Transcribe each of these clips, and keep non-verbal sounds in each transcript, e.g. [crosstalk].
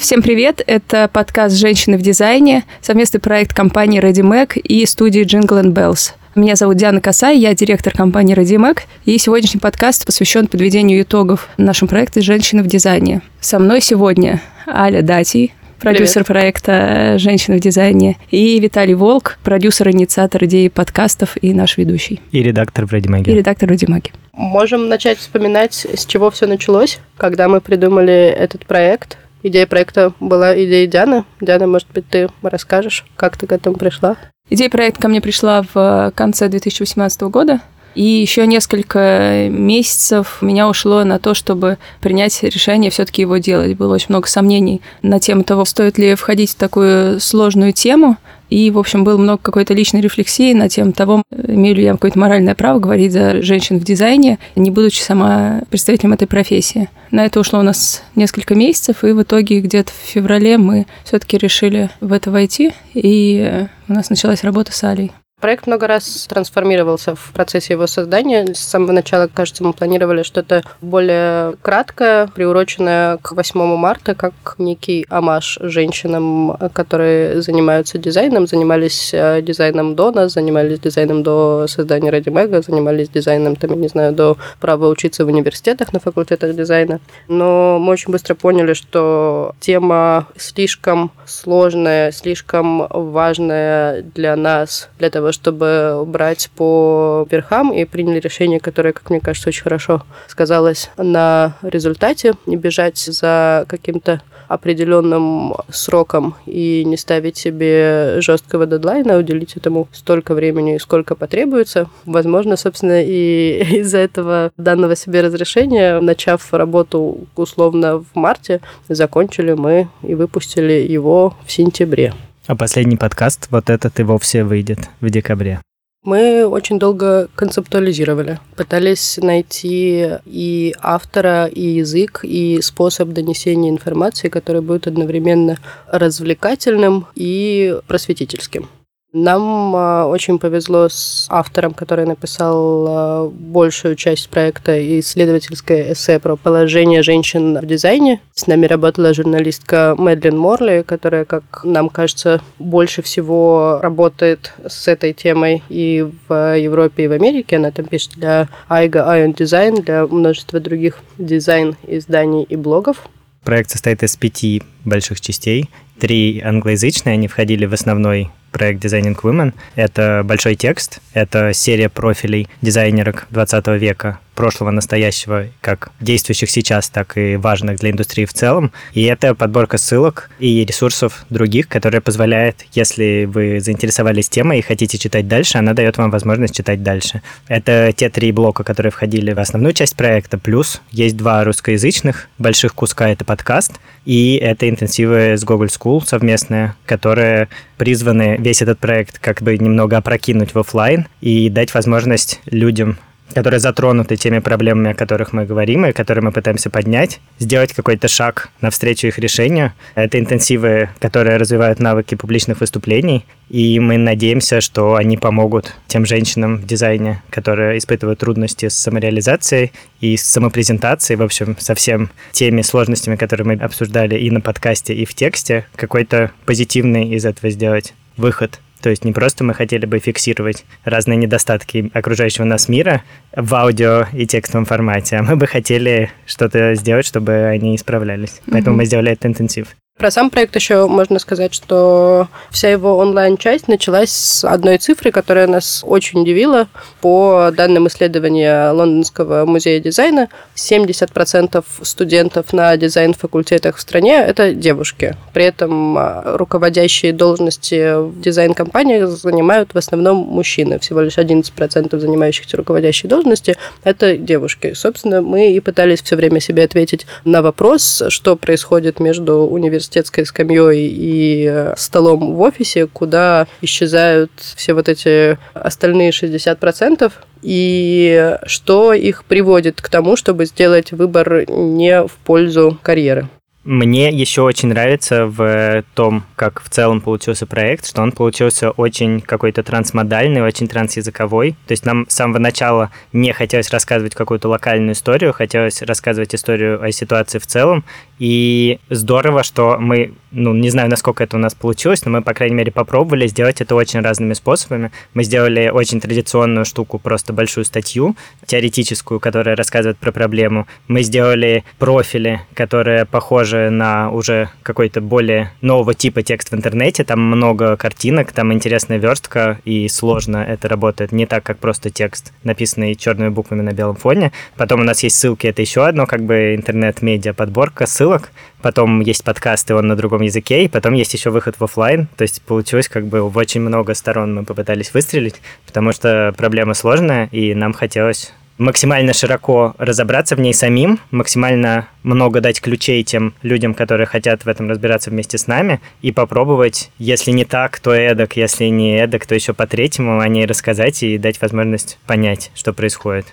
Всем привет! Это подкаст «Женщины в дизайне», совместный проект компании ReadyMac и студии Jingle and Bells. Меня зовут Диана Касай, я директор компании ReadyMac, и сегодняшний подкаст посвящен подведению итогов нашем проекте «Женщины в дизайне». Со мной сегодня Аля Дати, продюсер Привет. проекта «Женщины в дизайне», и Виталий Волк, продюсер, инициатор идеи подкастов и наш ведущий. И редактор в Радимаге. И редактор в Радимаге. Можем начать вспоминать, с чего все началось, когда мы придумали этот проект, Идея проекта была идеей Дианы. Диана, может быть, ты расскажешь, как ты к этому пришла? Идея проекта ко мне пришла в конце 2018 года. И еще несколько месяцев у меня ушло на то, чтобы принять решение все-таки его делать. Было очень много сомнений на тему того, стоит ли входить в такую сложную тему. И, в общем, было много какой-то личной рефлексии на тему того, имею ли я какое-то моральное право говорить за женщин в дизайне, не будучи сама представителем этой профессии. На это ушло у нас несколько месяцев, и в итоге где-то в феврале мы все-таки решили в это войти, и у нас началась работа с Алей. Проект много раз трансформировался в процессе его создания. С самого начала, кажется, мы планировали что-то более краткое, приуроченное к 8 марта, как некий амаш женщинам, которые занимаются дизайном, занимались э, дизайном до нас, занимались дизайном до создания Ради Мега, занимались дизайном, там, я не знаю, до права учиться в университетах на факультетах дизайна. Но мы очень быстро поняли, что тема слишком сложная, слишком важная для нас, для того, чтобы брать по верхам, и приняли решение, которое, как мне кажется, очень хорошо сказалось на результате, не бежать за каким-то определенным сроком и не ставить себе жесткого дедлайна, уделить этому столько времени, сколько потребуется. Возможно, собственно, и [laughs] из-за этого данного себе разрешения, начав работу условно в марте, закончили мы и выпустили его в сентябре. А последний подкаст, вот этот и вовсе выйдет в декабре. Мы очень долго концептуализировали, пытались найти и автора, и язык, и способ донесения информации, который будет одновременно развлекательным и просветительским. Нам а, очень повезло с автором, который написал а, большую часть проекта исследовательское эссе про положение женщин в дизайне. С нами работала журналистка Мэдлин Морли, которая, как нам кажется, больше всего работает с этой темой и в Европе, и в Америке. Она там пишет для Айга Ion Design, для множества других дизайн-изданий и блогов. Проект состоит из пяти больших частей. Три англоязычные, они входили в основной проект Designing Women. Это большой текст, это серия профилей дизайнерок 20 века, прошлого, настоящего, как действующих сейчас, так и важных для индустрии в целом. И это подборка ссылок и ресурсов других, которые позволяет, если вы заинтересовались темой и хотите читать дальше, она дает вам возможность читать дальше. Это те три блока, которые входили в основную часть проекта, плюс есть два русскоязычных больших куска, это подкаст, и это интенсивы с Google School совместные, которые призваны весь этот проект как бы немного опрокинуть в офлайн и дать возможность людям которые затронуты теми проблемами, о которых мы говорим и которые мы пытаемся поднять, сделать какой-то шаг навстречу их решению. Это интенсивы, которые развивают навыки публичных выступлений, и мы надеемся, что они помогут тем женщинам в дизайне, которые испытывают трудности с самореализацией и с самопрезентацией, в общем, со всем теми сложностями, которые мы обсуждали и на подкасте, и в тексте, какой-то позитивный из этого сделать выход то есть не просто мы хотели бы фиксировать разные недостатки окружающего нас мира в аудио и текстовом формате, а мы бы хотели что-то сделать, чтобы они исправлялись. Поэтому mm-hmm. мы сделали этот интенсив. Про сам проект еще можно сказать, что вся его онлайн-часть началась с одной цифры, которая нас очень удивила. По данным исследования Лондонского музея дизайна, 70% студентов на дизайн-факультетах в стране – это девушки. При этом а, руководящие должности в дизайн-компаниях занимают в основном мужчины. Всего лишь 11% занимающихся руководящие должности – это девушки. Собственно, мы и пытались все время себе ответить на вопрос, что происходит между университетом университетской скамьей и э, столом в офисе, куда исчезают все вот эти остальные 60%, и что их приводит к тому, чтобы сделать выбор не в пользу карьеры. Мне еще очень нравится в том, как в целом получился проект, что он получился очень какой-то трансмодальный, очень трансязыковой. То есть нам с самого начала не хотелось рассказывать какую-то локальную историю, хотелось рассказывать историю о ситуации в целом. И здорово, что мы, ну, не знаю, насколько это у нас получилось, но мы, по крайней мере, попробовали сделать это очень разными способами. Мы сделали очень традиционную штуку, просто большую статью теоретическую, которая рассказывает про проблему. Мы сделали профили, которые похожи похоже на уже какой-то более нового типа текст в интернете. Там много картинок, там интересная верстка, и сложно это работает. Не так, как просто текст, написанный черными буквами на белом фоне. Потом у нас есть ссылки, это еще одно как бы интернет-медиа подборка ссылок. Потом есть подкасты, он на другом языке, и потом есть еще выход в офлайн. То есть получилось как бы в очень много сторон мы попытались выстрелить, потому что проблема сложная, и нам хотелось максимально широко разобраться в ней самим, максимально много дать ключей тем людям, которые хотят в этом разбираться вместе с нами, и попробовать, если не так, то эдак, если не эдак, то еще по третьему о ней рассказать и дать возможность понять, что происходит.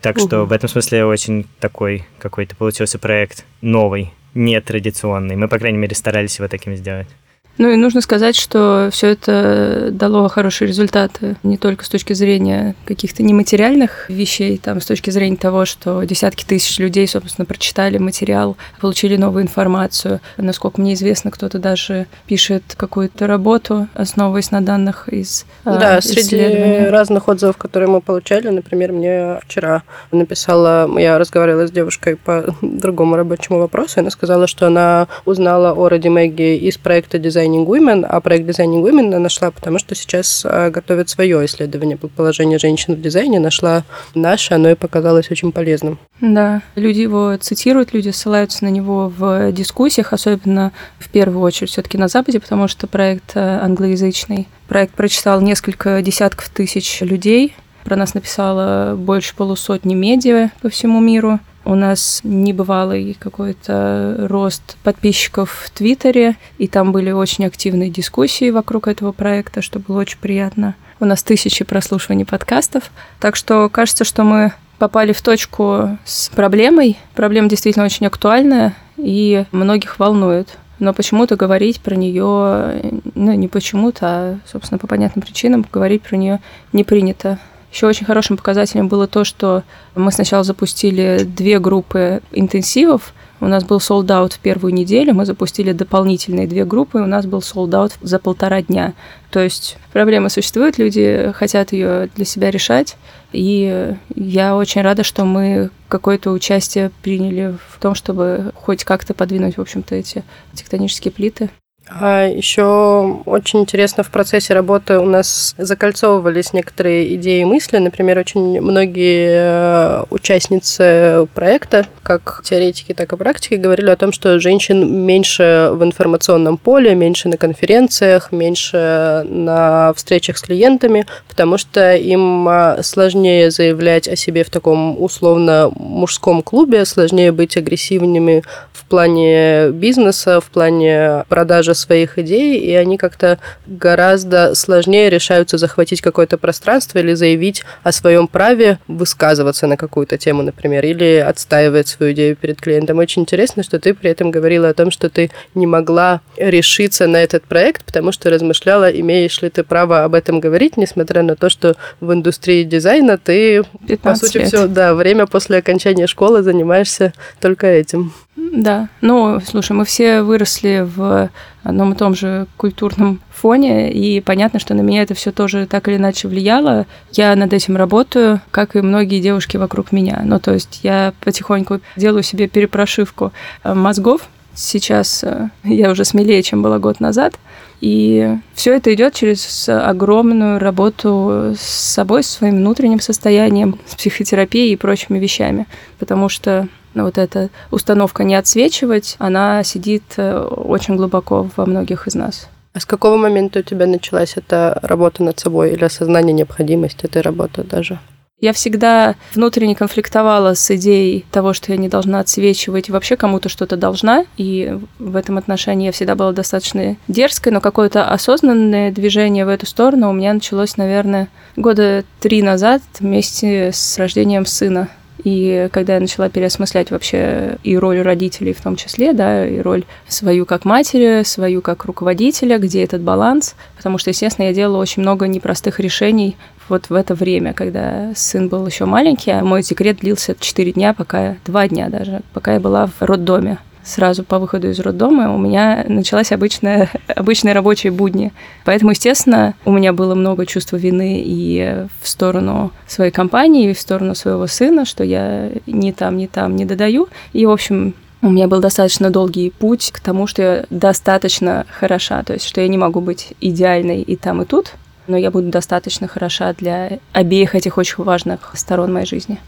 Так что угу. в этом смысле очень такой какой-то получился проект новый, нетрадиционный. Мы, по крайней мере, старались его таким сделать. Ну и нужно сказать, что все это дало хорошие результаты не только с точки зрения каких-то нематериальных вещей, там, с точки зрения того, что десятки тысяч людей, собственно, прочитали материал, получили новую информацию. Насколько мне известно, кто-то даже пишет какую-то работу, основываясь на данных из а, Да, среди разных отзывов, которые мы получали, например, мне вчера написала, я разговаривала с девушкой по [laughs] другому рабочему вопросу, и она сказала, что она узнала о Ради Мэгги из проекта дизайн Designing Women, а проект Designing Women она нашла, потому что сейчас а, готовит свое исследование по положению женщин в дизайне, нашла наше, оно и показалось очень полезным. Да, люди его цитируют, люди ссылаются на него в дискуссиях, особенно в первую очередь все-таки на Западе, потому что проект э, англоязычный. Проект прочитал несколько десятков тысяч людей, про нас написало больше полусотни медиа по всему миру. У нас небывалый какой-то рост подписчиков в Твиттере, и там были очень активные дискуссии вокруг этого проекта, что было очень приятно. У нас тысячи прослушиваний подкастов, так что кажется, что мы попали в точку с проблемой. Проблема действительно очень актуальная и многих волнует. Но почему-то говорить про нее, ну не почему-то, а, собственно, по понятным причинам говорить про нее не принято. Еще очень хорошим показателем было то, что мы сначала запустили две группы интенсивов. У нас был out в первую неделю, мы запустили дополнительные две группы, и у нас был out за полтора дня. То есть проблема существует, люди хотят ее для себя решать, и я очень рада, что мы какое-то участие приняли в том, чтобы хоть как-то подвинуть, в общем-то, эти тектонические плиты. А еще очень интересно в процессе работы у нас закольцовывались некоторые идеи и мысли. Например, очень многие э, участницы проекта, как теоретики, так и практики, говорили о том, что женщин меньше в информационном поле, меньше на конференциях, меньше на встречах с клиентами, потому что им а, сложнее заявлять о себе в таком условно мужском клубе, сложнее быть агрессивными в плане бизнеса, в плане продажи своих идей, и они как-то гораздо сложнее решаются захватить какое-то пространство или заявить о своем праве высказываться на какую-то тему, например, или отстаивать свою идею перед клиентом. Очень интересно, что ты при этом говорила о том, что ты не могла решиться на этот проект, потому что размышляла, имеешь ли ты право об этом говорить, несмотря на то, что в индустрии дизайна ты, по сути, лет. все, да, время после окончания школы занимаешься только этим. Да, ну, слушай, мы все выросли в одном и том же культурном фоне, и понятно, что на меня это все тоже так или иначе влияло. Я над этим работаю, как и многие девушки вокруг меня. Ну, то есть я потихоньку делаю себе перепрошивку э, мозгов. Сейчас э, я уже смелее, чем была год назад. И все это идет через огромную работу с собой, с своим внутренним состоянием, с психотерапией и прочими вещами. Потому что ну, вот эта установка не отсвечивать, она сидит э, очень глубоко во многих из нас. А с какого момента у тебя началась эта работа над собой или осознание необходимости этой работы даже? Я всегда внутренне конфликтовала с идеей того, что я не должна отсвечивать, вообще кому-то что-то должна, и в этом отношении я всегда была достаточно дерзкой, но какое-то осознанное движение в эту сторону у меня началось, наверное, года три назад вместе с рождением сына. И когда я начала переосмыслять вообще и роль родителей в том числе, да, и роль свою как матери, свою как руководителя, где этот баланс, потому что, естественно, я делала очень много непростых решений вот в это время, когда сын был еще маленький, а мой декрет длился 4 дня, пока, 2 дня даже, пока я была в роддоме сразу по выходу из роддома у меня началась обычная, [laughs] обычные рабочие будни. Поэтому, естественно, у меня было много чувства вины и в сторону своей компании, и в сторону своего сына, что я не там, не там не додаю. И, в общем, у меня был достаточно долгий путь к тому, что я достаточно хороша, то есть что я не могу быть идеальной и там, и тут, но я буду достаточно хороша для обеих этих очень важных сторон моей жизни.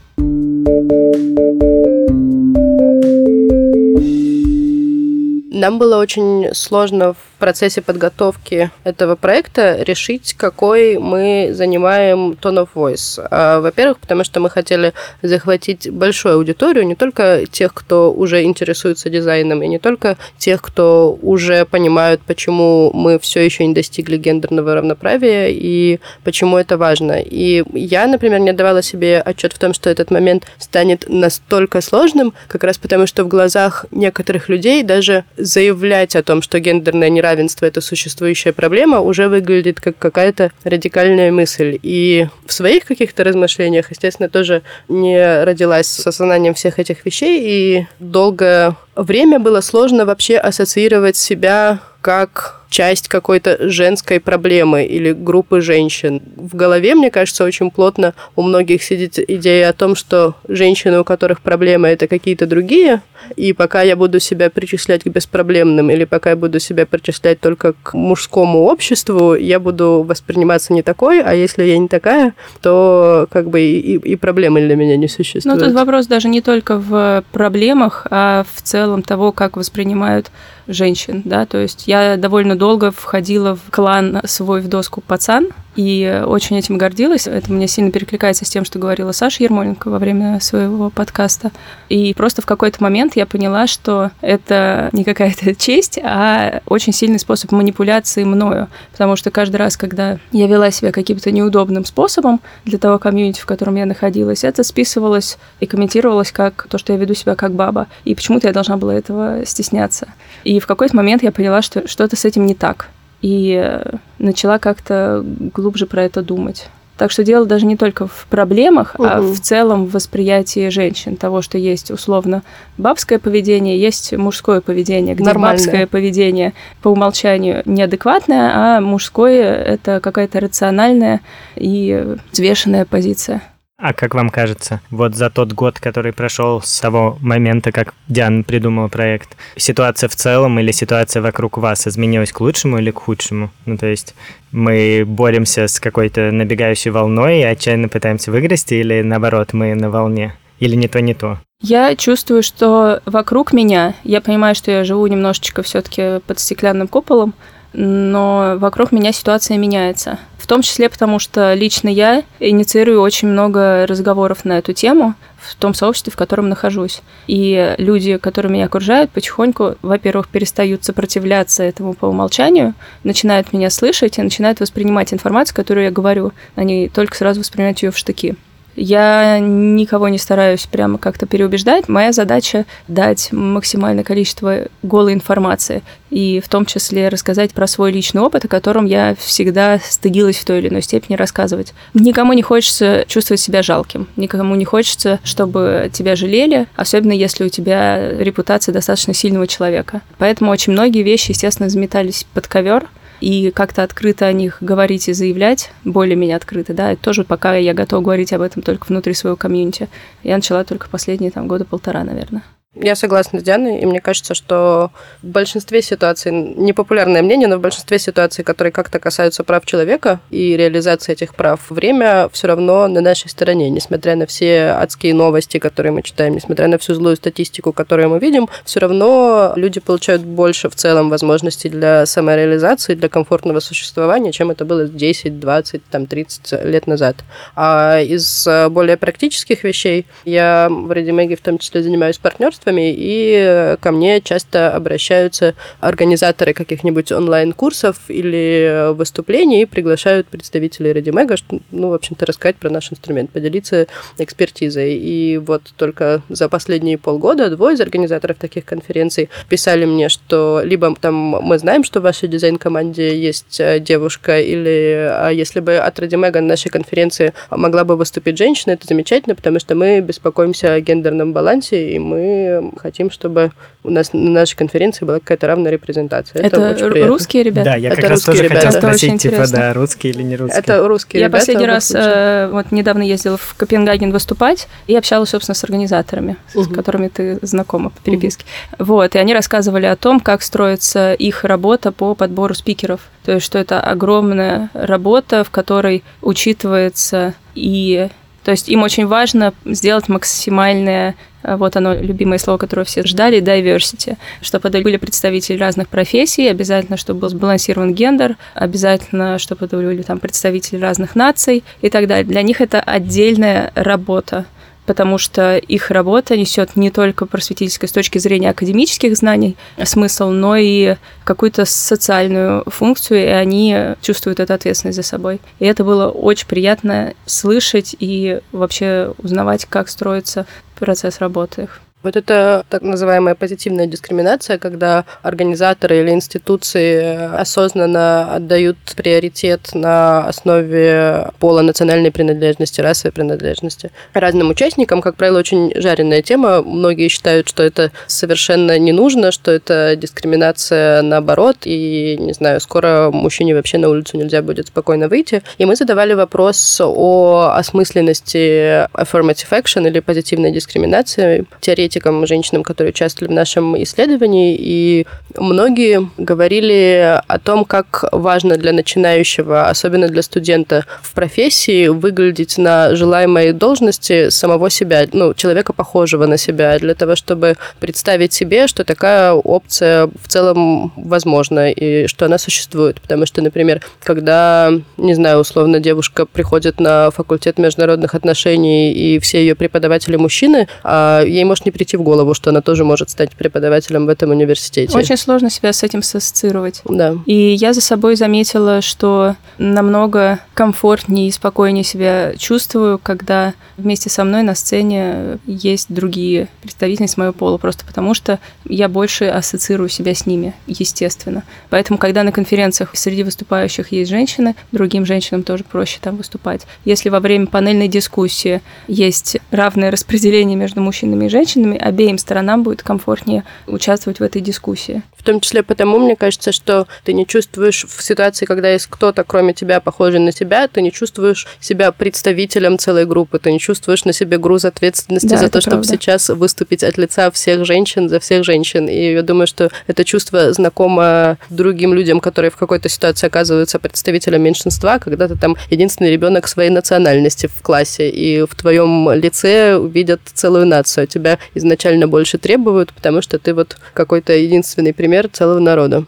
Нам было очень сложно в процессе подготовки этого проекта решить, какой мы занимаем tone of voice. А, во-первых, потому что мы хотели захватить большую аудиторию, не только тех, кто уже интересуется дизайном, и не только тех, кто уже понимают, почему мы все еще не достигли гендерного равноправия и почему это важно. И я, например, не давала себе отчет в том, что этот момент станет настолько сложным, как раз потому, что в глазах некоторых людей даже заявлять о том, что гендерное неравенство неравенство – это существующая проблема, уже выглядит как какая-то радикальная мысль. И в своих каких-то размышлениях, естественно, тоже не родилась с осознанием всех этих вещей, и долгое время было сложно вообще ассоциировать себя как часть какой-то женской проблемы или группы женщин. В голове, мне кажется, очень плотно у многих сидит идея о том, что женщины, у которых проблемы, это какие-то другие, и пока я буду себя причислять к беспроблемным, или пока я буду себя причислять только к мужскому обществу, я буду восприниматься не такой, а если я не такая, то как бы и, и проблемы для меня не существует. Ну, тут вопрос даже не только в проблемах, а в целом того, как воспринимают женщин, да, то есть я довольно долго входила в клан свой в доску пацан, и очень этим гордилась. Это мне сильно перекликается с тем, что говорила Саша Ермоленко во время своего подкаста. И просто в какой-то момент я поняла, что это не какая-то [laughs] честь, а очень сильный способ манипуляции мною. Потому что каждый раз, когда я вела себя каким-то неудобным способом для того комьюнити, в котором я находилась, это списывалось и комментировалось как то, что я веду себя как баба. И почему-то я должна была этого стесняться. И в какой-то момент я поняла, что что-то с этим не так и начала как-то глубже про это думать. Так что дело даже не только в проблемах, угу. а в целом в восприятии женщин. Того, что есть условно бабское поведение, есть мужское поведение, где Нормальное. бабское поведение по умолчанию неадекватное, а мужское это какая-то рациональная и взвешенная позиция. А как вам кажется, вот за тот год, который прошел с того момента, как Диан придумал проект, ситуация в целом или ситуация вокруг вас изменилась к лучшему или к худшему? Ну, то есть мы боремся с какой-то набегающей волной и отчаянно пытаемся выиграть, или наоборот, мы на волне? Или не то, не то? Я чувствую, что вокруг меня, я понимаю, что я живу немножечко все-таки под стеклянным куполом, но вокруг меня ситуация меняется. В том числе потому, что лично я инициирую очень много разговоров на эту тему в том сообществе, в котором нахожусь. И люди, которые меня окружают, потихоньку, во-первых, перестают сопротивляться этому по умолчанию, начинают меня слышать и начинают воспринимать информацию, которую я говорю. Они только сразу воспринимают ее в штыки. Я никого не стараюсь прямо как-то переубеждать. Моя задача дать максимальное количество голой информации и в том числе рассказать про свой личный опыт, о котором я всегда стыдилась в той или иной степени рассказывать. Никому не хочется чувствовать себя жалким, никому не хочется, чтобы тебя жалели, особенно если у тебя репутация достаточно сильного человека. Поэтому очень многие вещи, естественно, заметались под ковер, и как-то открыто о них говорить и заявлять, более-менее открыто, да, это тоже пока я готова говорить об этом только внутри своего комьюнити. Я начала только последние там года полтора, наверное. Я согласна с Дианой, и мне кажется, что в большинстве ситуаций, непопулярное мнение, но в большинстве ситуаций, которые как-то касаются прав человека и реализации этих прав, время все равно на нашей стороне, несмотря на все адские новости, которые мы читаем, несмотря на всю злую статистику, которую мы видим, все равно люди получают больше в целом возможностей для самореализации, для комфортного существования, чем это было 10, 20, там, 30 лет назад. А из более практических вещей я в Ready в том числе занимаюсь партнерством, знакомствами, и ко мне часто обращаются организаторы каких-нибудь онлайн-курсов или выступлений и приглашают представителей Редимега, ну, в общем-то, рассказать про наш инструмент, поделиться экспертизой. И вот только за последние полгода двое из организаторов таких конференций писали мне, что либо там мы знаем, что в вашей дизайн-команде есть э, девушка, или а если бы от Редимега на нашей конференции могла бы выступить женщина, это замечательно, потому что мы беспокоимся о гендерном балансе, и мы хотим, чтобы у нас на нашей конференции была какая-то равная репрезентация. Это, это русские ребята? Да, я это как раз тоже ребята. хотел спросить, это типа, да, русские или не русские? Это русские я ребята. последний раз э, вот недавно ездила в Копенгаген выступать и общалась, собственно, с организаторами, угу. с которыми ты знакома по переписке. Угу. Вот, и они рассказывали о том, как строится их работа по подбору спикеров. То есть, что это огромная работа, в которой учитывается и то есть им очень важно сделать максимальное, вот оно, любимое слово, которое все ждали, diversity, чтобы это были представители разных профессий, обязательно, чтобы был сбалансирован гендер, обязательно, чтобы это были там представители разных наций и так далее. Для них это отдельная работа потому что их работа несет не только просветительской с точки зрения академических знаний смысл, но и какую-то социальную функцию, и они чувствуют эту ответственность за собой. И это было очень приятно слышать и вообще узнавать, как строится процесс работы их. Вот это так называемая позитивная дискриминация, когда организаторы или институции осознанно отдают приоритет на основе пола национальной принадлежности, расовой принадлежности разным участникам. Как правило, очень жареная тема. Многие считают, что это совершенно не нужно, что это дискриминация наоборот, и, не знаю, скоро мужчине вообще на улицу нельзя будет спокойно выйти. И мы задавали вопрос о осмысленности affirmative action или позитивной дискриминации. Теоретики теоретикам, женщинам, которые участвовали в нашем исследовании, и многие говорили о том, как важно для начинающего, особенно для студента в профессии, выглядеть на желаемой должности самого себя, ну, человека, похожего на себя, для того, чтобы представить себе, что такая опция в целом возможна и что она существует. Потому что, например, когда, не знаю, условно, девушка приходит на факультет международных отношений, и все ее преподаватели мужчины, а ей может не прийти в голову, что она тоже может стать преподавателем в этом университете. Очень сложно себя с этим ассоциировать. Да. И я за собой заметила, что намного комфортнее и спокойнее себя чувствую, когда вместе со мной на сцене есть другие представительницы моего пола, просто потому что я больше ассоциирую себя с ними, естественно. Поэтому, когда на конференциях среди выступающих есть женщины, другим женщинам тоже проще там выступать. Если во время панельной дискуссии есть равное распределение между мужчинами и женщинами, женщинами, обеим сторонам будет комфортнее участвовать в этой дискуссии. В том числе потому, мне кажется, что ты не чувствуешь в ситуации, когда есть кто-то, кроме тебя, похожий на тебя, ты не чувствуешь себя представителем целой группы, ты не чувствуешь на себе груз ответственности да, за то, чтобы правда. сейчас выступить от лица всех женщин, за всех женщин. И я думаю, что это чувство знакомо другим людям, которые в какой-то ситуации оказываются представителем меньшинства, когда ты там единственный ребенок своей национальности в классе, и в твоем лице видят целую нацию. А тебя изначально больше требуют, потому что ты вот какой-то единственный пример целого народа.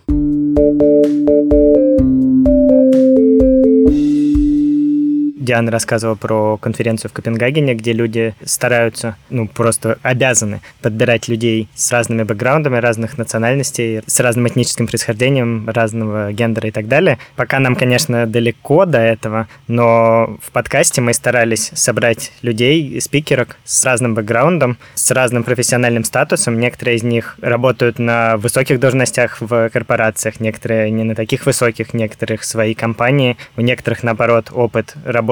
Диана рассказывала про конференцию в Копенгагене, где люди стараются, ну, просто обязаны подбирать людей с разными бэкграундами, разных национальностей, с разным этническим происхождением, разного гендера и так далее. Пока нам, конечно, далеко до этого, но в подкасте мы старались собрать людей, спикерок с разным бэкграундом, с разным профессиональным статусом. Некоторые из них работают на высоких должностях в корпорациях, некоторые не на таких высоких, некоторых свои компании, у некоторых, наоборот, опыт работы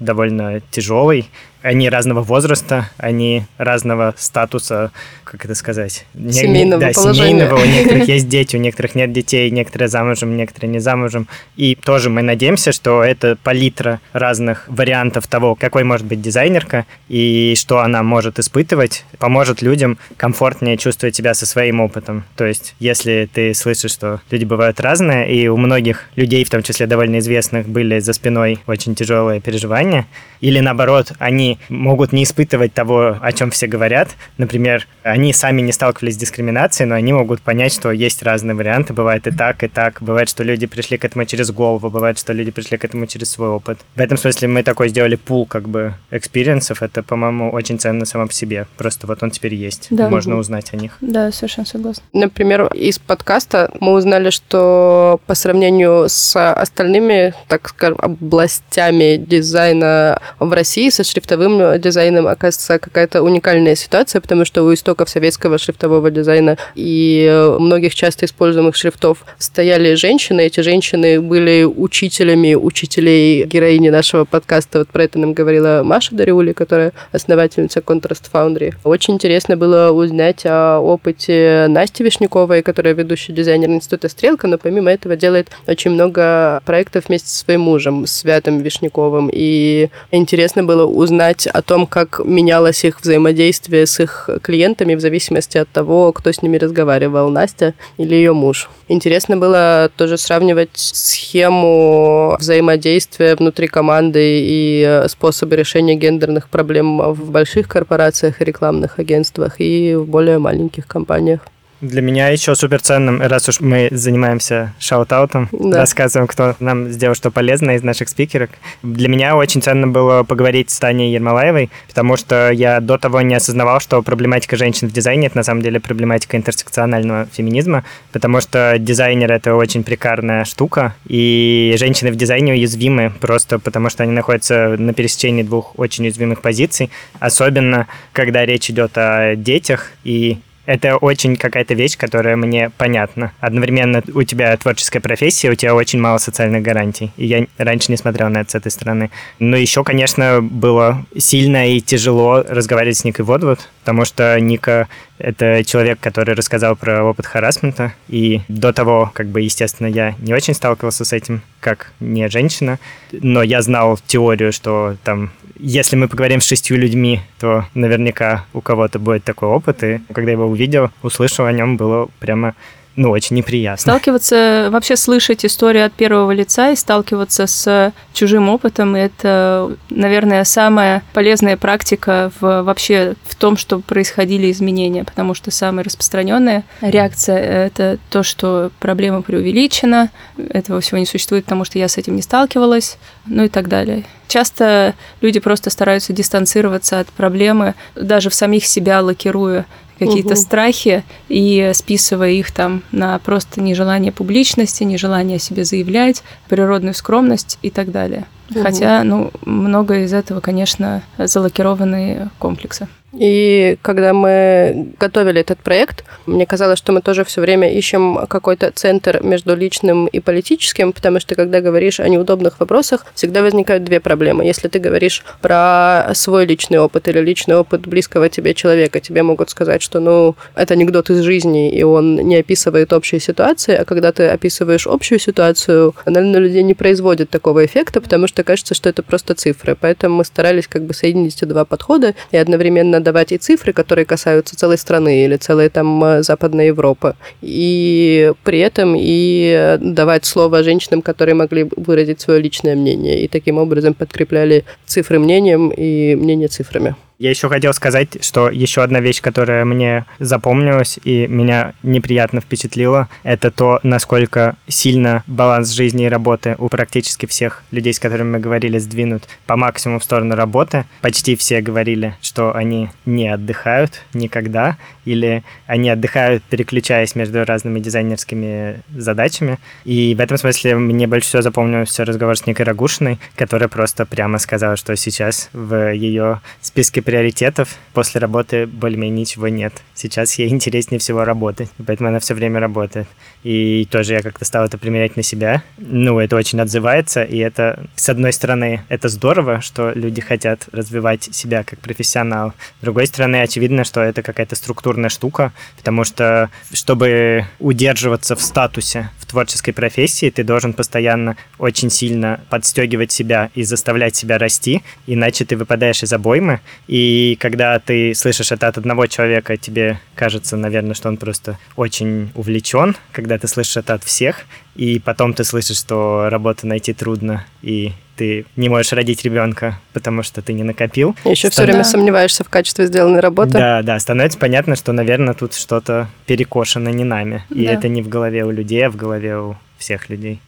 довольно тяжелый. Они разного возраста, они разного статуса, как это сказать? Семейного да, положения. семейного. У некоторых [laughs] есть дети, у некоторых нет детей, некоторые замужем, некоторые не замужем. И тоже мы надеемся, что это палитра разных вариантов того, какой может быть дизайнерка и что она может испытывать, поможет людям комфортнее чувствовать себя со своим опытом. То есть, если ты слышишь, что люди бывают разные, и у многих людей, в том числе довольно известных, были за спиной очень тяжелые переживания, или наоборот, они они могут не испытывать того, о чем все говорят. Например, они сами не сталкивались с дискриминацией, но они могут понять, что есть разные варианты. Бывает и так, и так. Бывает, что люди пришли к этому через голову, бывает, что люди пришли к этому через свой опыт. В этом смысле мы такой сделали пул как бы experience ов. Это, по-моему, очень ценно само по себе. Просто вот он теперь есть. Да. Можно узнать о них. Да, совершенно согласна. Например, из подкаста мы узнали, что по сравнению с остальными, так скажем, областями дизайна в России со шрифтовым дизайном оказывается какая-то уникальная ситуация, потому что у истоков советского шрифтового дизайна и многих часто используемых шрифтов стояли женщины. Эти женщины были учителями учителей героини нашего подкаста. Вот про это нам говорила Маша Дариули, которая основательница Contrast Foundry. Очень интересно было узнать о опыте Насти Вишняковой, которая ведущий дизайнер Института Стрелка, но помимо этого делает очень много проектов вместе со своим мужем, Святым Вишняковым. И интересно было узнать о том, как менялось их взаимодействие с их клиентами в зависимости от того, кто с ними разговаривал, Настя или ее муж. Интересно было тоже сравнивать схему взаимодействия внутри команды и способы решения гендерных проблем в больших корпорациях и рекламных агентствах и в более маленьких компаниях. Для меня еще супер ценным, раз уж мы занимаемся шаутаутом, да. рассказываем, кто нам сделал что полезное из наших спикерок. Для меня очень ценно было поговорить с Таней Ермолаевой, потому что я до того не осознавал, что проблематика женщин в дизайне — это на самом деле проблематика интерсекционального феминизма, потому что дизайнер — это очень прикарная штука, и женщины в дизайне уязвимы просто потому, что они находятся на пересечении двух очень уязвимых позиций, особенно когда речь идет о детях и это очень какая-то вещь, которая мне понятна. Одновременно у тебя творческая профессия, у тебя очень мало социальных гарантий. И я раньше не смотрел на это с этой стороны. Но еще, конечно, было сильно и тяжело разговаривать с Никой Водвуд, потому что Ника — это человек, который рассказал про опыт харасмента, и до того, как бы, естественно, я не очень сталкивался с этим, как не женщина, но я знал теорию, что там, если мы поговорим с шестью людьми, то наверняка у кого-то будет такой опыт, и когда его увидел, услышал о нем, было прямо ну, очень неприятно. Сталкиваться, вообще слышать историю от первого лица и сталкиваться с чужим опытом, это, наверное, самая полезная практика в, вообще в том, что происходили изменения, потому что самая распространенная реакция — это то, что проблема преувеличена, этого всего не существует, потому что я с этим не сталкивалась, ну и так далее. Часто люди просто стараются дистанцироваться от проблемы, даже в самих себя лакируя какие-то угу. страхи и списывая их там на просто нежелание публичности, нежелание о себе заявлять, природную скромность и так далее. Угу. Хотя, ну, многое из этого, конечно, залокированные комплексы. И когда мы готовили этот проект, мне казалось, что мы тоже все время ищем какой-то центр между личным и политическим, потому что когда говоришь о неудобных вопросах, всегда возникают две проблемы. Если ты говоришь про свой личный опыт или личный опыт близкого тебе человека, тебе могут сказать, что ну это анекдот из жизни, и он не описывает общей ситуации, а когда ты описываешь общую ситуацию, она на людей не производит такого эффекта, потому что кажется, что это просто цифры. Поэтому мы старались как бы соединить эти два подхода и одновременно давать и цифры, которые касаются целой страны или целой там э, Западной Европы, и при этом и давать слово женщинам, которые могли выразить свое личное мнение, и таким образом подкрепляли цифры мнением и мнение цифрами. Я еще хотел сказать, что еще одна вещь, которая мне запомнилась и меня неприятно впечатлила, это то, насколько сильно баланс жизни и работы у практически всех людей, с которыми мы говорили, сдвинут по максимуму в сторону работы. Почти все говорили, что они не отдыхают никогда, или они отдыхают, переключаясь между разными дизайнерскими задачами. И в этом смысле мне больше всего запомнился разговор с Никой Рагушиной, которая просто прямо сказала, что сейчас в ее списке приоритетов после работы более-менее ничего нет. Сейчас ей интереснее всего работать, поэтому она все время работает. И тоже я как-то стал это примерять на себя. Ну, это очень отзывается, и это, с одной стороны, это здорово, что люди хотят развивать себя как профессионал. С другой стороны, очевидно, что это какая-то структурная штука, потому что, чтобы удерживаться в статусе в творческой профессии, ты должен постоянно очень сильно подстегивать себя и заставлять себя расти, иначе ты выпадаешь из обоймы, и когда ты слышишь это от одного человека, тебе кажется, наверное, что он просто очень увлечен. Когда ты слышишь это от всех, и потом ты слышишь, что работу найти трудно, и ты не можешь родить ребенка, потому что ты не накопил. Еще Стан... все время сомневаешься в качестве сделанной работы. Да, да, становится понятно, что, наверное, тут что-то перекошено не нами. И да. это не в голове у людей, а в голове у всех людей.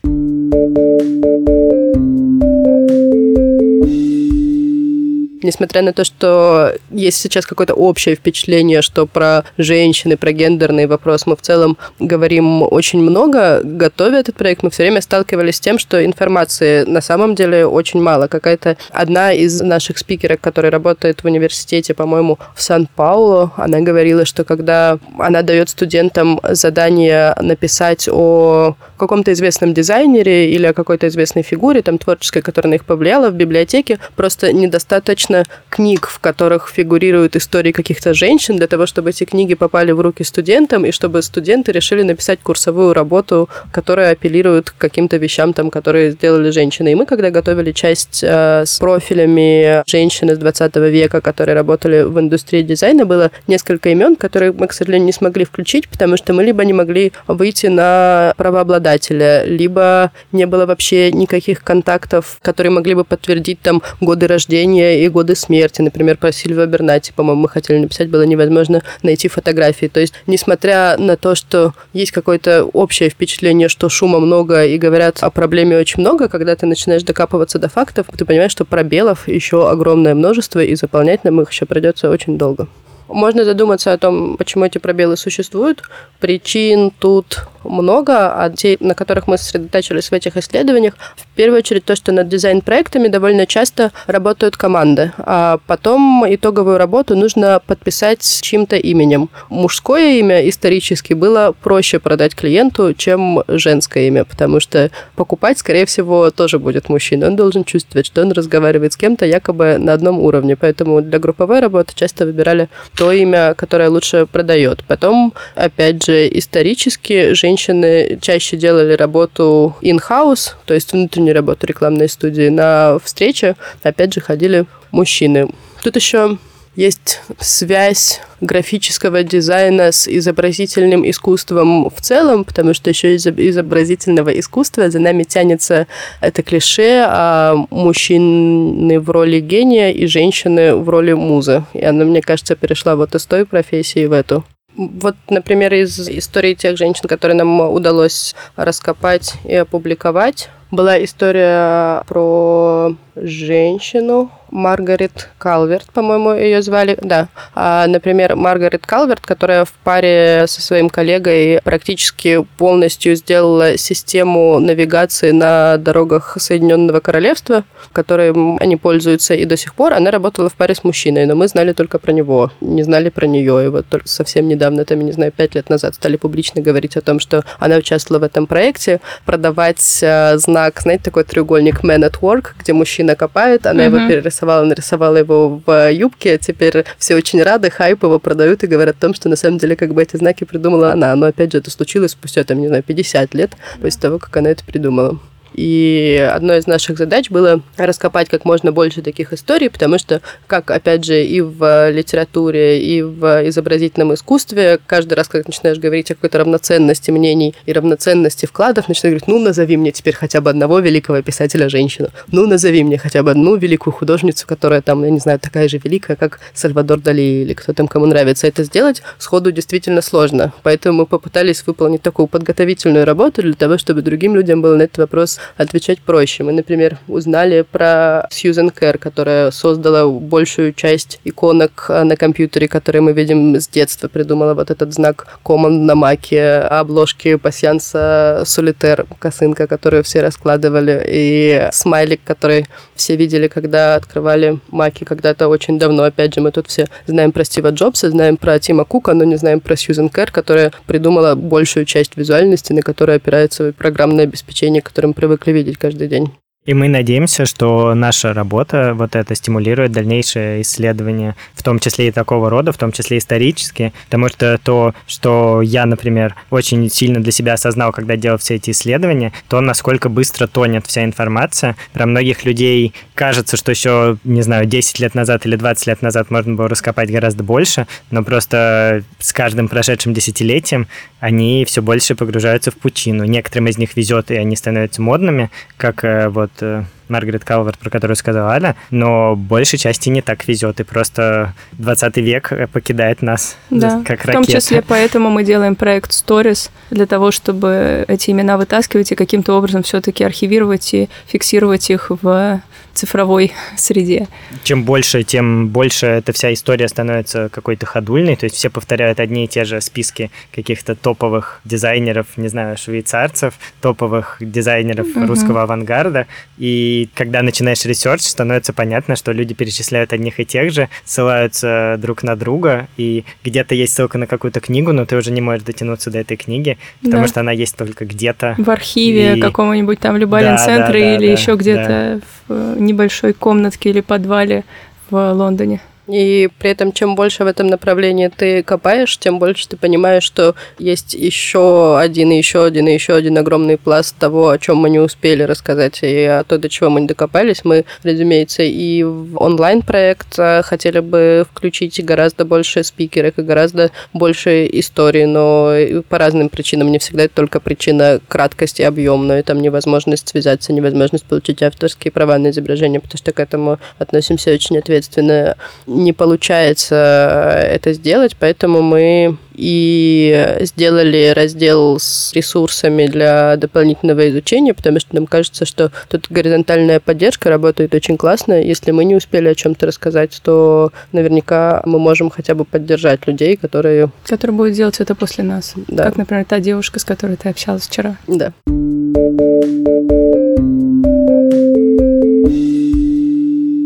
Несмотря на то, что есть сейчас какое-то общее впечатление, что про женщины, про гендерный вопрос мы в целом говорим очень много, готовя этот проект, мы все время сталкивались с тем, что информации на самом деле очень мало. Какая-то одна из наших спикеров, которая работает в университете, по-моему, в Сан-Паулу, она говорила, что когда она дает студентам задание написать о каком-то известном дизайнере или о какой-то известной фигуре, там, творческой, которая на их повлияла в библиотеке, просто недостаточно книг, в которых фигурируют истории каких-то женщин, для того, чтобы эти книги попали в руки студентам, и чтобы студенты решили написать курсовую работу, которая апеллирует к каким-то вещам, там, которые сделали женщины. И мы, когда готовили часть э, с профилями женщин из 20 века, которые работали в индустрии дизайна, было несколько имен, которые мы, к сожалению, не смогли включить, потому что мы либо не могли выйти на правообладание работодателя, либо не было вообще никаких контактов, которые могли бы подтвердить там годы рождения и годы смерти. Например, про Сильвию Бернати, по-моему, мы хотели написать, было невозможно найти фотографии. То есть, несмотря на то, что есть какое-то общее впечатление, что шума много и говорят о проблеме очень много, когда ты начинаешь докапываться до фактов, ты понимаешь, что пробелов еще огромное множество, и заполнять нам их еще придется очень долго. Можно задуматься о том, почему эти пробелы существуют. Причин тут много, а те, на которых мы сосредотачивались в этих исследованиях, в первую очередь то, что над дизайн-проектами довольно часто работают команды, а потом итоговую работу нужно подписать с чьим-то именем. Мужское имя исторически было проще продать клиенту, чем женское имя, потому что покупать, скорее всего, тоже будет мужчина. Он должен чувствовать, что он разговаривает с кем-то якобы на одном уровне. Поэтому для групповой работы часто выбирали то имя, которое лучше продает. Потом, опять же, исторически женщины чаще делали работу in-house, то есть внутреннюю работу рекламной студии. На встрече, опять же, ходили мужчины. Тут еще есть связь графического дизайна с изобразительным искусством в целом, потому что еще из изобразительного искусства за нами тянется это клише, а мужчины в роли гения и женщины в роли музы. И она, мне кажется, перешла вот из той профессии в эту. Вот, например, из истории тех женщин, которые нам удалось раскопать и опубликовать, была история про женщину, Маргарет Калверт, по-моему, ее звали, да. А, например, Маргарет Калверт, которая в паре со своим коллегой практически полностью сделала систему навигации на дорогах Соединенного Королевства, которой они пользуются и до сих пор. Она работала в паре с мужчиной, но мы знали только про него, не знали про нее. И вот только совсем недавно, там, не знаю, пять лет назад стали публично говорить о том, что она участвовала в этом проекте, продавать э, знак, знаете, такой треугольник Man at Work, где мужчина копает, она mm-hmm. его перерисовала, нарисовала его в юбке, теперь все очень рады, хайп его продают и говорят о том, что на самом деле как бы эти знаки придумала она. Но опять же, это случилось спустя, там, не знаю, 50 лет после того, как она это придумала. И одной из наших задач было раскопать как можно больше таких историй, потому что, как, опять же, и в литературе, и в изобразительном искусстве, каждый раз, когда начинаешь говорить о какой-то равноценности мнений и равноценности вкладов, начинаешь говорить, ну, назови мне теперь хотя бы одного великого писателя-женщину, ну, назови мне хотя бы одну великую художницу, которая там, я не знаю, такая же великая, как Сальвадор Дали или кто там, кому нравится это сделать, сходу действительно сложно. Поэтому мы попытались выполнить такую подготовительную работу для того, чтобы другим людям было на этот вопрос отвечать проще. Мы, например, узнали про Сьюзен Кэр, которая создала большую часть иконок э, на компьютере, которые мы видим с детства. Придумала вот этот знак Common на маке, обложки пассианса Солитер, косынка, которую все раскладывали, и смайлик, который все видели, когда открывали маки когда-то очень давно. Опять же, мы тут все знаем про Стива Джобса, знаем про Тима Кука, но не знаем про Сьюзен Кэр, которая придумала большую часть визуальности, на которой опирается программное обеспечение, которым привыкли видеть каждый день. И мы надеемся, что наша работа вот это стимулирует дальнейшее исследование, в том числе и такого рода, в том числе исторические, потому что то, что я, например, очень сильно для себя осознал, когда делал все эти исследования, то, насколько быстро тонет вся информация. Про многих людей кажется, что еще, не знаю, 10 лет назад или 20 лет назад можно было раскопать гораздо больше, но просто с каждым прошедшим десятилетием они все больше погружаются в пучину. Некоторым из них везет, и они становятся модными, как э, вот э, Маргарет Калверт, про которую сказала Аля, но большей части не так везет, и просто 20 век покидает нас да, как ракета. В том числе поэтому мы делаем проект Stories, для того, чтобы эти имена вытаскивать и каким-то образом все-таки архивировать и фиксировать их в цифровой среде. Чем больше, тем больше эта вся история становится какой-то ходульной, то есть все повторяют одни и те же списки каких-то топовых дизайнеров, не знаю, швейцарцев, топовых дизайнеров угу. русского авангарда, и когда начинаешь research, становится понятно, что люди перечисляют одних и тех же, ссылаются друг на друга, и где-то есть ссылка на какую-то книгу, но ты уже не можешь дотянуться до этой книги, потому да. что она есть только где-то. В архиве и... какого-нибудь там Любалин-центра да, да, да, или да, еще где-то да. в небольшой комнатке или подвале в Лондоне. И при этом, чем больше в этом направлении ты копаешь, тем больше ты понимаешь, что есть еще один, и еще один, и еще один огромный пласт того, о чем мы не успели рассказать, и о то, до чего мы не докопались. Мы, разумеется, и в онлайн-проект а, хотели бы включить гораздо больше спикеров и гораздо больше историй, но по разным причинам. Не всегда это только причина краткости, объемной, там невозможность связаться, невозможность получить авторские права на изображение, потому что к этому относимся очень ответственно не получается э, это сделать, поэтому мы и сделали раздел с ресурсами для дополнительного изучения, потому что нам кажется, что тут горизонтальная поддержка работает очень классно. Если мы не успели о чем-то рассказать, то наверняка мы можем хотя бы поддержать людей, которые... Которые будут делать это после нас. Да. Как, например, та девушка, с которой ты общалась вчера. Да.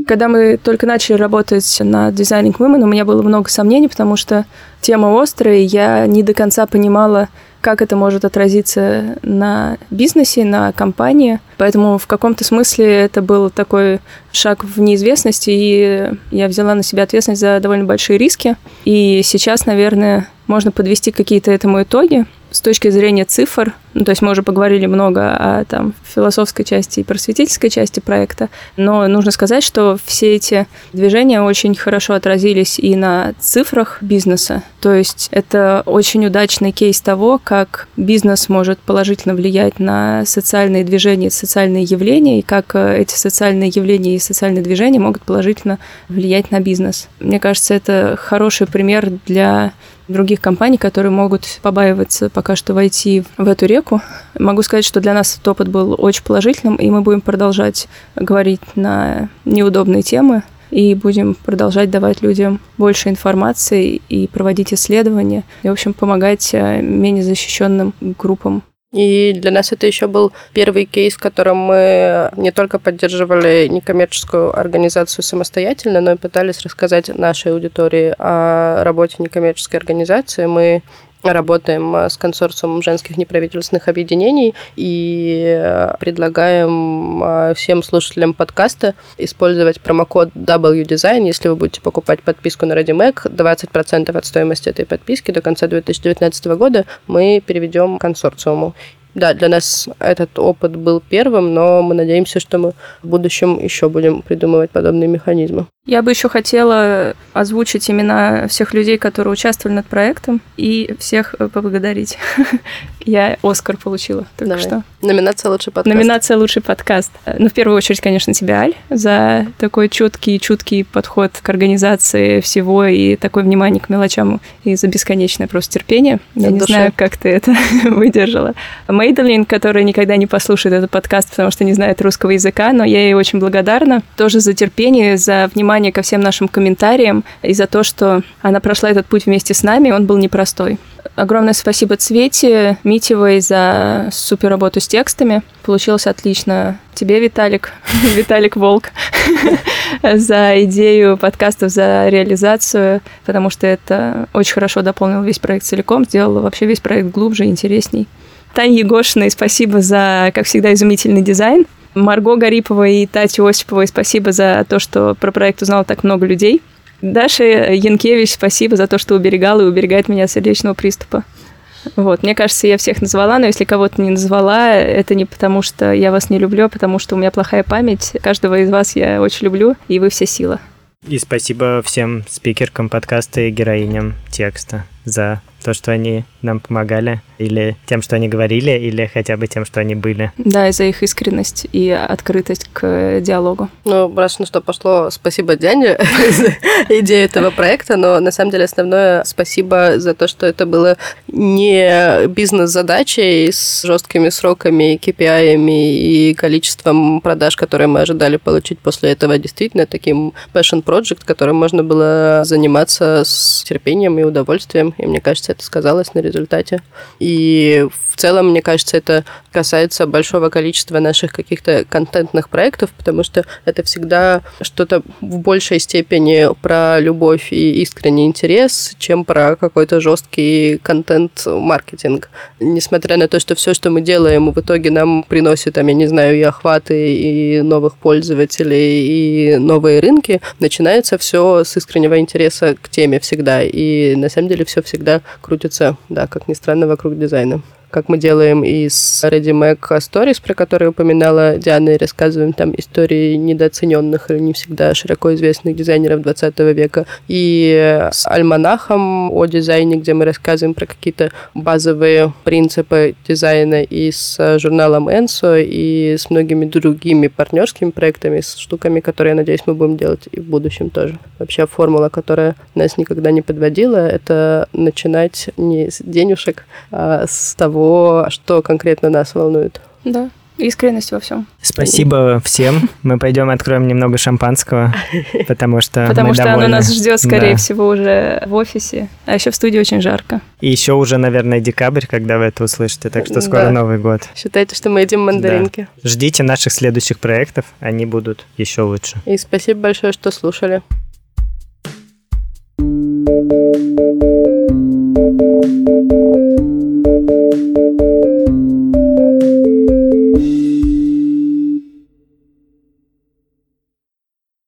Когда мы только начали работать над Designing Women, у меня было много сомнений, потому что тема острая, я не до конца понимала, как это может отразиться на бизнесе, на компании. Поэтому в каком-то смысле это был такой шаг в неизвестность, и я взяла на себя ответственность за довольно большие риски. И сейчас, наверное, можно подвести какие-то этому итоги с точки зрения цифр, ну, то есть мы уже поговорили много о там, философской части и просветительской части проекта, но нужно сказать, что все эти движения очень хорошо отразились и на цифрах бизнеса. То есть это очень удачный кейс того, как бизнес может положительно влиять на социальные движения, социальные явления, и как э, эти социальные явления и социальные движения могут положительно влиять на бизнес. Мне кажется, это хороший пример для других компаний, которые могут побаиваться пока что войти в эту реку. Могу сказать, что для нас этот опыт был очень положительным, и мы будем продолжать говорить на неудобные темы, и будем продолжать давать людям больше информации и проводить исследования, и, в общем, помогать э, менее защищенным группам. И для нас это еще был первый кейс, в котором мы не только поддерживали некоммерческую организацию самостоятельно, но и пытались рассказать нашей аудитории о работе некоммерческой организации. Мы работаем с консорциумом женских неправительственных объединений и предлагаем всем слушателям подкаста использовать промокод WDesign, если вы будете покупать подписку на ReadyMac, 20% от стоимости этой подписки до конца 2019 года мы переведем консорциуму. Да, для нас этот опыт был первым, но мы надеемся, что мы в будущем еще будем придумывать подобные механизмы. Я бы еще хотела озвучить имена всех людей, которые участвовали над проектом, и всех э, поблагодарить. [laughs] Я Оскар получила только Давай. что. Номинация «Лучший подкаст». Номинация «Лучший подкаст». Ну, в первую очередь, конечно, тебя, Аль, за такой чуткий, чуткий подход к организации всего и такое внимание к мелочам, и за бесконечное просто терпение. Я не знаю, как ты это [laughs] выдержала. Мейдлин, которая никогда не послушает этот подкаст, потому что не знает русского языка, но я ей очень благодарна тоже за терпение, за внимание ко всем нашим комментариям и за то, что она прошла этот путь вместе с нами, он был непростой. Огромное спасибо Цвете Митевой за супер работу с текстами. Получилось отлично. Тебе, Виталик, [laughs] Виталик Волк, [laughs] за идею подкастов, за реализацию, потому что это очень хорошо дополнил весь проект целиком, сделало вообще весь проект глубже и интересней. Тане Егошиной спасибо за, как всегда, изумительный дизайн. Марго Гариповой и Тате Осиповой спасибо за то, что про проект узнало так много людей. Даша Янкевич, спасибо за то, что уберегала и уберегает меня от сердечного приступа. Вот, мне кажется, я всех назвала, но если кого-то не назвала, это не потому, что я вас не люблю, а потому что у меня плохая память. Каждого из вас я очень люблю, и вы все сила. И спасибо всем спикеркам подкаста и героиням текста за то, что они нам помогали, или тем, что они говорили, или хотя бы тем, что они были. Да, и за их искренность и открытость к диалогу. Ну, раз на что пошло, спасибо Диане [laughs] за идею этого проекта, но на самом деле основное спасибо за то, что это было не бизнес-задачей с жесткими сроками, KPI и количеством продаж, которые мы ожидали получить после этого, действительно таким passion project, которым можно было заниматься с терпением и удовольствием. И мне кажется, это сказалось на результате. И в целом, мне кажется, это касается большого количества наших каких-то контентных проектов, потому что это всегда что-то в большей степени про любовь и искренний интерес, чем про какой-то жесткий контент-маркетинг. Несмотря на то, что все, что мы делаем, в итоге нам приносит, там, я не знаю, и охваты, и новых пользователей, и новые рынки, начинается все с искреннего интереса к теме всегда. И на самом деле все всегда крутится, да, как ни странно, вокруг дизайна как мы делаем и с Ready Mac Stories, про которые упоминала Диана, и рассказываем там истории недооцененных или не всегда широко известных дизайнеров 20 века, и с Альманахом о дизайне, где мы рассказываем про какие-то базовые принципы дизайна, и с журналом Enso, и с многими другими партнерскими проектами, с штуками, которые, я надеюсь, мы будем делать и в будущем тоже. Вообще формула, которая нас никогда не подводила, это начинать не с денежек, а с того, того, что конкретно нас волнует. Да, искренность во всем. Спасибо всем. Мы пойдем откроем немного шампанского, [laughs] потому что Потому мы что довольны. оно нас ждет, скорее да. всего, уже в офисе. А еще в студии очень жарко. И еще уже, наверное, декабрь, когда вы это услышите, так что скоро да. Новый год. Считайте, что мы едим мандаринки. Да. Ждите наших следующих проектов, они будут еще лучше. И спасибо большое, что слушали. thank you Thank you.